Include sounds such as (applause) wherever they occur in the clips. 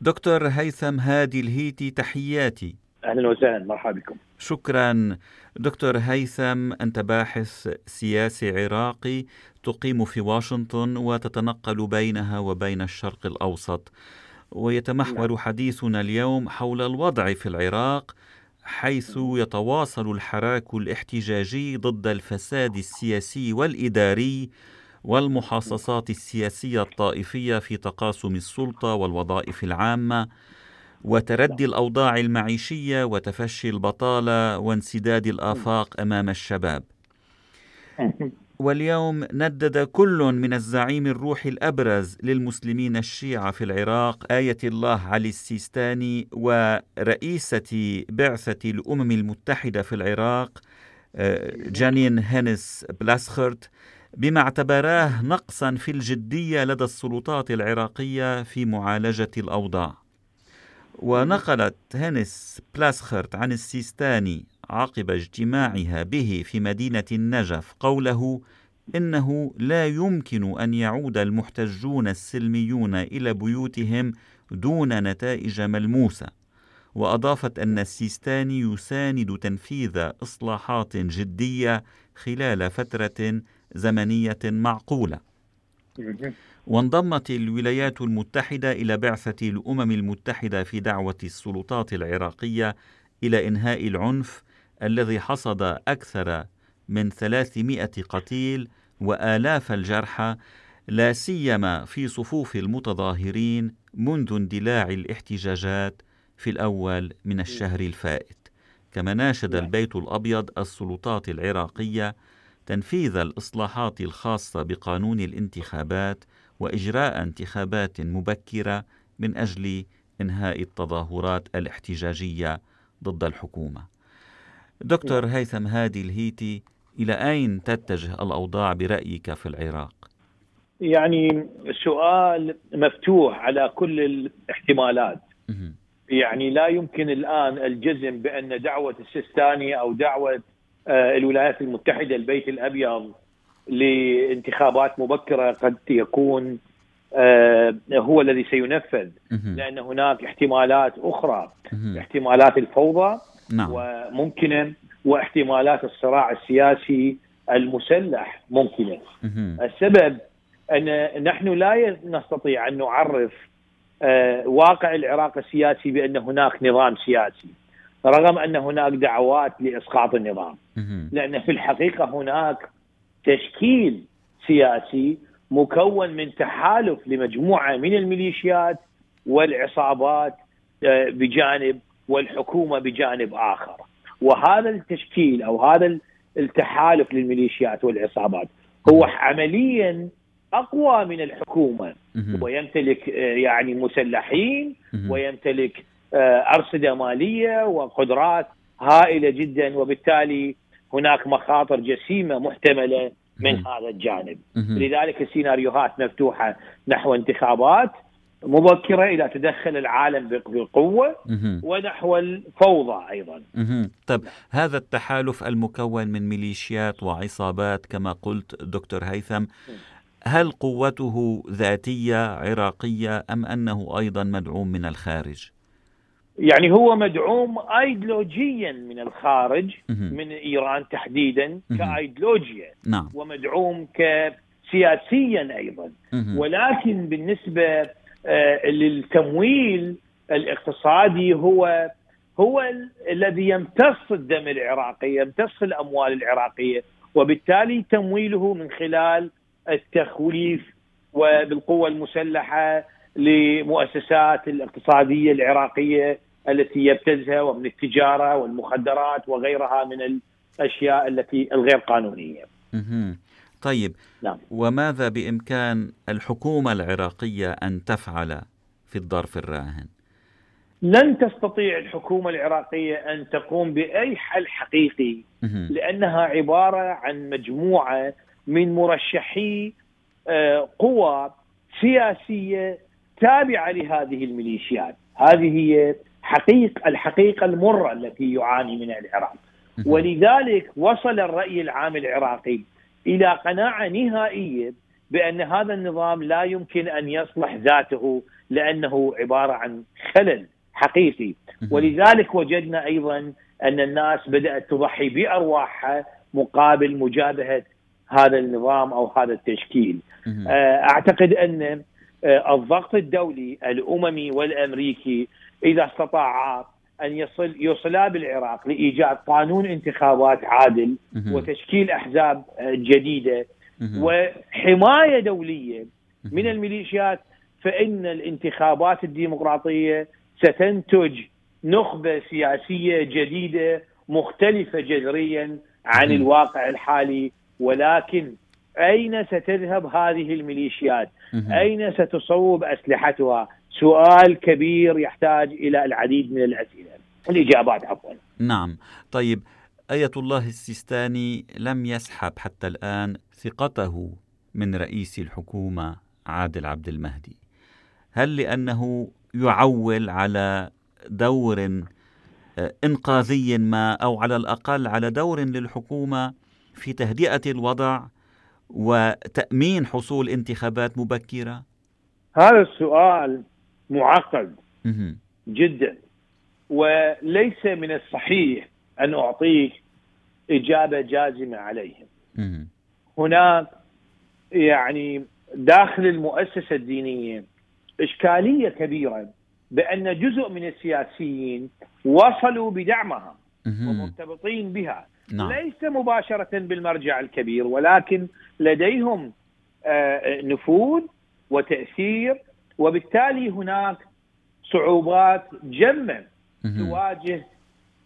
دكتور هيثم هادي الهيتي تحياتي. أهلا وسهلا مرحبا بكم. شكرا. دكتور هيثم أنت باحث سياسي عراقي تقيم في واشنطن وتتنقل بينها وبين الشرق الأوسط ويتمحور نعم. حديثنا اليوم حول الوضع في العراق حيث يتواصل الحراك الاحتجاجي ضد الفساد السياسي والإداري والمحاصصات السياسية الطائفية في تقاسم السلطة والوظائف العامة وتردي الأوضاع المعيشية وتفشي البطالة وانسداد الآفاق أمام الشباب. (laughs) واليوم ندد كل من الزعيم الروحي الأبرز للمسلمين الشيعة في العراق آية الله علي السيستاني ورئيسة بعثة الأمم المتحدة في العراق آه، جانين هينس بلاسخرت بما اعتبراه نقصا في الجدية لدى السلطات العراقية في معالجة الأوضاع. ونقلت هينس بلاسخرت عن السيستاني عقب اجتماعها به في مدينة النجف قوله إنه لا يمكن أن يعود المحتجون السلميون إلى بيوتهم دون نتائج ملموسة. وأضافت أن السيستاني يساند تنفيذ إصلاحات جدية خلال فترة زمنية معقولة. وانضمت الولايات المتحدة إلى بعثة الأمم المتحدة في دعوة السلطات العراقية إلى إنهاء العنف الذي حصد أكثر من 300 قتيل وآلاف الجرحى لا سيما في صفوف المتظاهرين منذ اندلاع الاحتجاجات في الأول من الشهر الفائت كما ناشد نعم. البيت الأبيض السلطات العراقية تنفيذ الإصلاحات الخاصة بقانون الانتخابات وإجراء انتخابات مبكرة من أجل إنهاء التظاهرات الاحتجاجية ضد الحكومة دكتور. هيثم هادي الهيتي إلى أين تتجه الأوضاع برأيك في العراق؟ يعني سؤال مفتوح على كل الاحتمالات يعني لا يمكن الآن الجزم بأن دعوة السيستاني أو دعوة آه، الولايات المتحدة البيت الأبيض لانتخابات مبكرة قد يكون آه، هو الذي سينفذ. لأن هناك احتمالات أخرى. احتمالات الفوضى نعم. وممكنة واحتمالات الصراع السياسي المسلح ممكنه. السبب أن نحن لا نستطيع أن نعرف واقع العراق السياسي بأن هناك نظام سياسي رغم أن هناك دعوات لإسقاط النظام. لأن في الحقيقة هناك تشكيل سياسي مكون من تحالف لمجموعة من الميليشيات والعصابات آه، بجانب والحكومة بجانب آخر. وهذا التشكيل أو هذا التحالف للميليشيات والعصابات هو عمليا أقوى من الحكومة. ويمتلك آه، يعني مسلحين ويمتلك آه، أرصدة مالية وقدرات هائلة جدا وبالتالي هناك مخاطر جسيمة محتملة من هذا الجانب. لذلك السيناريوهات مفتوحة نحو انتخابات مبكرة إلى تدخل العالم بقوه ونحو الفوضى أيضا. طيب هذا التحالف المكون من ميليشيات وعصابات كما قلت دكتور هيثم هل قوته ذاتية عراقية أم أنه أيضا مدعوم من الخارج؟ يعني هو مدعوم ايديولوجيا من الخارج من إيران تحديدا كايديولوجيا. نعم. ومدعوم كسياسيا أيضا. ولكن بالنسبة آه، للتمويل الاقتصادي هو هو الذي يمتص الدم العراقي يمتص الأموال العراقية. وبالتالي تمويله من خلال التخويف وبالقوة المسلحة لمؤسسات الاقتصادية العراقية التي يبتزها ومن التجارة والمخدرات وغيرها من الأشياء التي الغير قانونية. طيب نعم. وماذا بإمكان الحكومة العراقية أن تفعل في الظرف الراهن؟ لن تستطيع الحكومة العراقية أن تقوم بأي حل حقيقي لأنها عبارة عن مجموعة من مرشحي آه، قوى سياسية تابعة لهذه الميليشيات. هذه هي حقيقة الحقيقة المرة التي يعاني منها العراق. ولذلك وصل الرأي العام العراقي إلى قناعة نهائية بأن هذا النظام لا يمكن أن يصلح ذاته لأنه عبارة عن خلل حقيقي. ولذلك وجدنا أيضا أن الناس بدأت تضحي بأرواحها مقابل مجابهة هذا النظام أو هذا التشكيل. آه، أعتقد أن آه، الضغط الدولي الأممي والأمريكي إذا استطاع أن يصل يوصلا بالعراق لإيجاد قانون انتخابات عادل وتشكيل أحزاب آه، جديدة وحماية دولية من الميليشيات فإن الانتخابات الديمقراطية ستنتج نخبة سياسية جديدة مختلفة جذريا عن الواقع الحالي ولكن أين ستذهب هذه الميليشيات؟ أين ستصوب أسلحتها؟ سؤال كبير يحتاج إلى العديد من الأسئلة. الإجابات عفوا. نعم، طيب آية الله السيستاني لم يسحب حتى الآن ثقته من رئيس الحكومة عادل عبد المهدي هل لأنه يعول على دور آه، إنقاذي ما أو على الأقل على دور للحكومة في تهدئة الوضع وتأمين حصول انتخابات مبكرة؟ هذا السؤال معقد جدا وليس من الصحيح أن أعطيك إجابة جازمة عليه هناك يعني داخل المؤسسة الدينية إشكالية كبيرة بأن جزء من السياسيين وصلوا بدعمها ومرتبطين بها. نعم. ليس مباشرة بالمرجع الكبير ولكن لديهم آه، نفوذ وتأثير وبالتالي هناك صعوبات جمة تواجه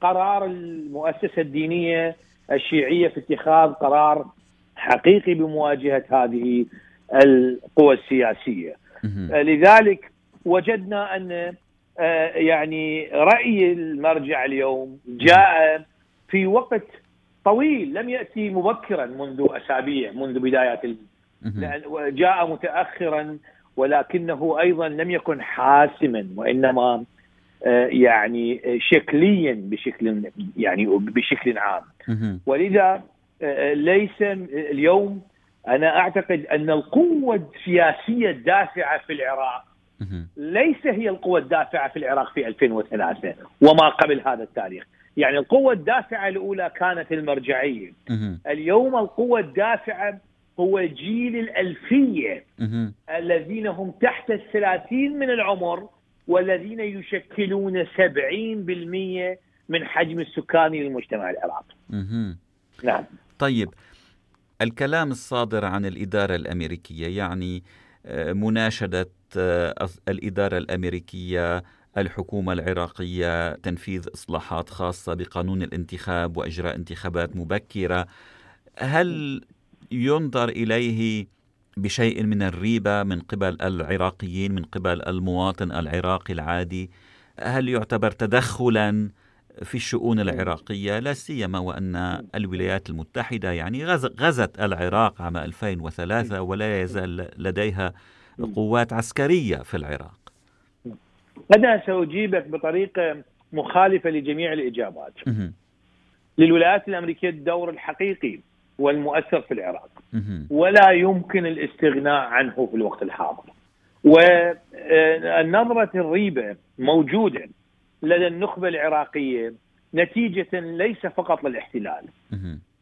قرار المؤسسة الدينية الشيعية في اتخاذ قرار حقيقي بمواجهة هذه القوى السياسية. لذلك وجدنا أن آه، يعني رأي المرجع اليوم جاء في وقت طويل لم يأتي مبكرا منذ أسابيع منذ بدايات جاء متأخرا ولكنه أيضا لم يكن حاسما وإنما آه، يعني شكليا بشكل يعني بشكل عام. ولذا آه، ليس اليوم أنا أعتقد أن القوة السياسية الدافعة في العراق ليس هي القوة الدافعة في العراق في 2003 وما قبل هذا التاريخ. يعني القوة الدافعة الأولى كانت المرجعية. اليوم القوة الدافعة هو جيل الألفية. الذين هم تحت الثلاثين من العمر والذين يشكلون سبعين بالمية من حجم السكاني للمجتمع العراقي. نعم. طيب الكلام الصادر عن الإدارة الأمريكية يعني آه، مناشدة آه، الإدارة الأمريكية الحكومة العراقية تنفيذ إصلاحات خاصة بقانون الانتخاب وإجراء انتخابات مبكرة. هل ينظر إليه بشيء من الريبة من قبل العراقيين من قبل المواطن العراقي العادي؟ هل يعتبر تدخلا في الشؤون العراقية؟ لا سيما وأن الولايات المتحدة يعني غزت العراق عام 2003 ولا يزال لديها قوات عسكرية في العراق. أنا سأجيبك بطريقة مخالفة لجميع الإجابات. للولايات الأمريكية الدور الحقيقي والمؤثر في العراق. ولا يمكن الاستغناء عنه في الوقت الحاضر. والنظرة الريبة موجودة لدى النخبة العراقية. نتيجة ليس فقط للاحتلال.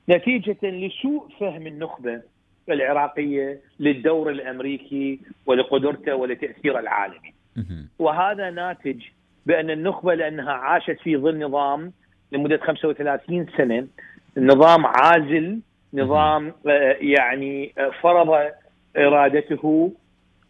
نتيجة لسوء فهم النخبة العراقية للدور الأمريكي ولقدرته ولتأثيره العالمي. وهذا ناتج بأن النخبة لأنها عاشت في ظل نظام لمدة 35 سنة. نظام عازل نظام آه، يعني آه، فرض إرادته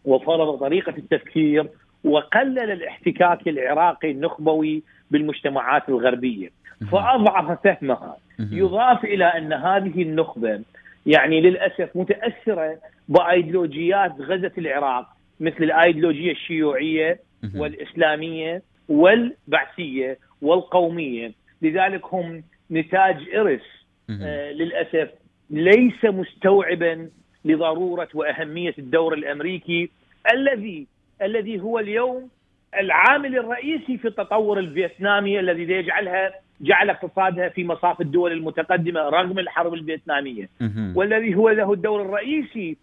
وفرض طريقة التفكير وقلل الاحتكاك العراقي النخبوي بالمجتمعات الغربية. فأضعف فهمها. يضاف إلى أن هذه النخبة يعني للأسف متأثرة بأيديولوجيات غزت العراق. مثل الأيديولوجية الشيوعية والإسلامية والبعثية والقومية. لذلك هم نتاج إرث آه للأسف ليس مستوعبا لضرورة وأهمية الدور الأمريكي الذي الذي هو اليوم العامل الرئيسي في التطور الفيتنامي الذي يجعلها جعل اقتصادها في مصاف الدول المتقدمة رغم الحرب الفيتنامية. والذي هو له الدور الرئيسي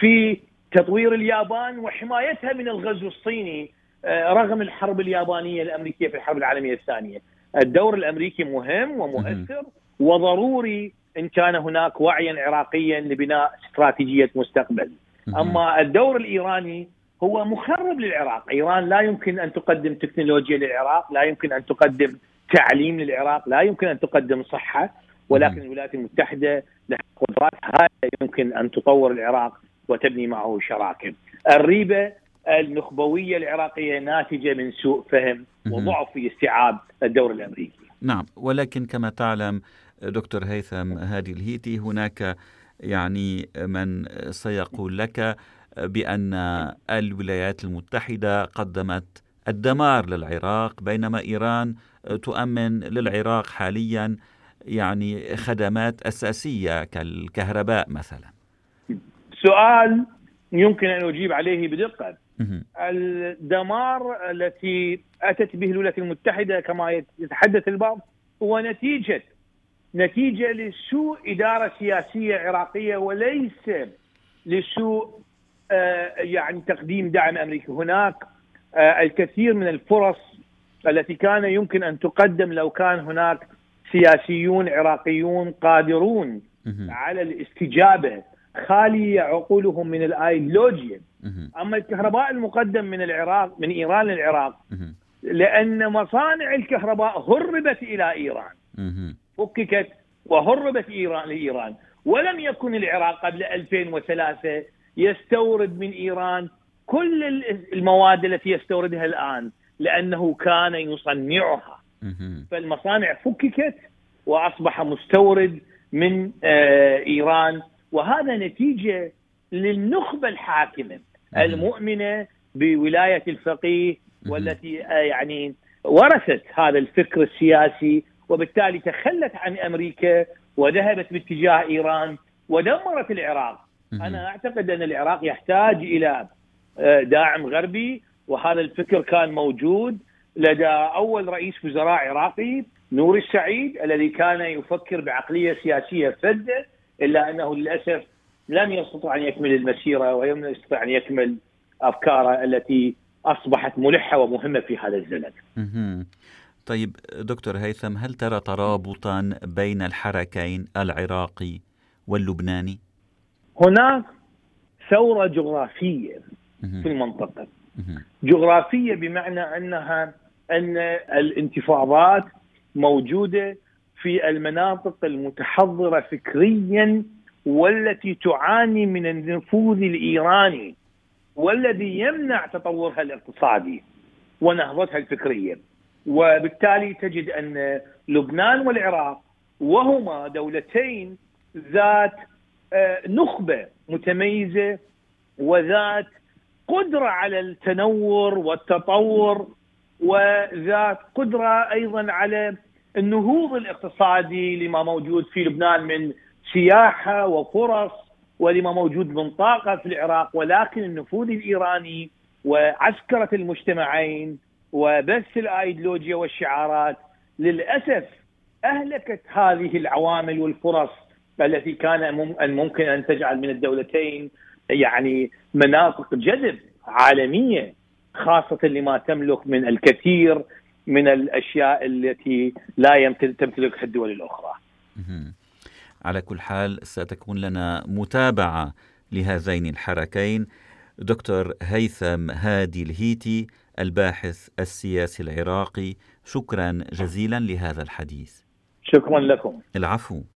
في تطوير اليابان وحمايتها من الغزو الصيني آه، رغم الحرب اليابانية الأمريكية في الحرب العالمية الثانية. الدور الأمريكي مهم ومؤثر وضروري إن كان هناك وعيا عراقيا لبناء استراتيجية مستقبل. أما الدور الإيراني هو مخرب للعراق، إيران لا يمكن أن تقدم تكنولوجيا للعراق، لا يمكن أن تقدم تعليم للعراق، لا يمكن أن تقدم صحة، ولكن الولايات المتحدة لها قدرات هائلة يمكن أن تطور العراق وتبني معه شراكة. الريبة النخبوية العراقية ناتجة من سوء فهم وضعف في استيعاب الدور الأمريكي. نعم ولكن كما تعلم دكتور هيثم هادي الهيتي هناك يعني من سيقول لك بأن الولايات المتحدة قدمت الدمار للعراق بينما إيران تؤمن للعراق حاليا يعني خدمات أساسية كالكهرباء مثلا. سؤال يمكن أن أجيب عليه بدقة. الدمار التي أتت به الولايات المتحدة كما يتحدث البعض هو نتيجة نتيجة لسوء إدارة سياسية عراقية وليس لسوء آه، يعني تقديم دعم أمريكي، هناك آه، الكثير من الفرص التي كان يمكن أن تقدم لو كان هناك سياسيون عراقيون قادرون على الاستجابة خاليه عقولهم من الايديولوجيا أما الكهرباء المقدم من العراق من إيران للعراق لأن مصانع الكهرباء هربت إلى إيران. فككت وهربت إيران لإيران. ولم يكن العراق قبل 2003 يستورد من إيران كل المواد التي يستوردها الآن لأنه كان يصنعها. فالمصانع فككت وأصبح مستورد من آه، إيران وهذا نتيجة للنخبة الحاكمة المؤمنة بولاية الفقيه والتي آه، يعني ورثت هذا الفكر السياسي وبالتالي تخلت عن أمريكا وذهبت باتجاه إيران ودمرت العراق. أنا أعتقد أن العراق يحتاج إلى آه، داعم غربي وهذا الفكر كان موجود لدى أول رئيس وزراء عراقي نور السعيد الذي كان يفكر بعقلية سياسية فذة إلا أنه للأسف لم يستطع أن يكمل المسيرة ولم يستطع أن يكمل أفكاره التي أصبحت ملحة ومهمة في هذا الزمن. طيب دكتور هيثم هل ترى ترابطا بين الحركين العراقي واللبناني؟ هناك ثورة جغرافية في المنطقة. جغرافية بمعنى أنها أن الانتفاضات موجودة في المناطق المتحضرة فكريا والتي تعاني من النفوذ الإيراني والذي يمنع تطورها الاقتصادي ونهضتها الفكرية. وبالتالي تجد أن لبنان والعراق وهما دولتين ذات آه، نخبة متميزة وذات قدرة على التنور والتطور وذات قدرة أيضا على النهوض الاقتصادي لما موجود في لبنان من سياحة وفرص ولما موجود من طاقة في العراق ولكن النفوذ الإيراني وعسكرة المجتمعين وبث الأيديولوجيا والشعارات للأسف أهلكت هذه العوامل والفرص التي كان ممكن أن تجعل من الدولتين يعني مناطق جذب عالمية خاصة لما تملك من الكثير من الأشياء التي لا تمتلكها الدول الأخرى. على كل حال ستكون لنا متابعة لهذين الحركين. دكتور هيثم هادي الهيتي الباحث السياسي العراقي شكرا جزيلا لهذا الحديث. شكرا لكم. العفو.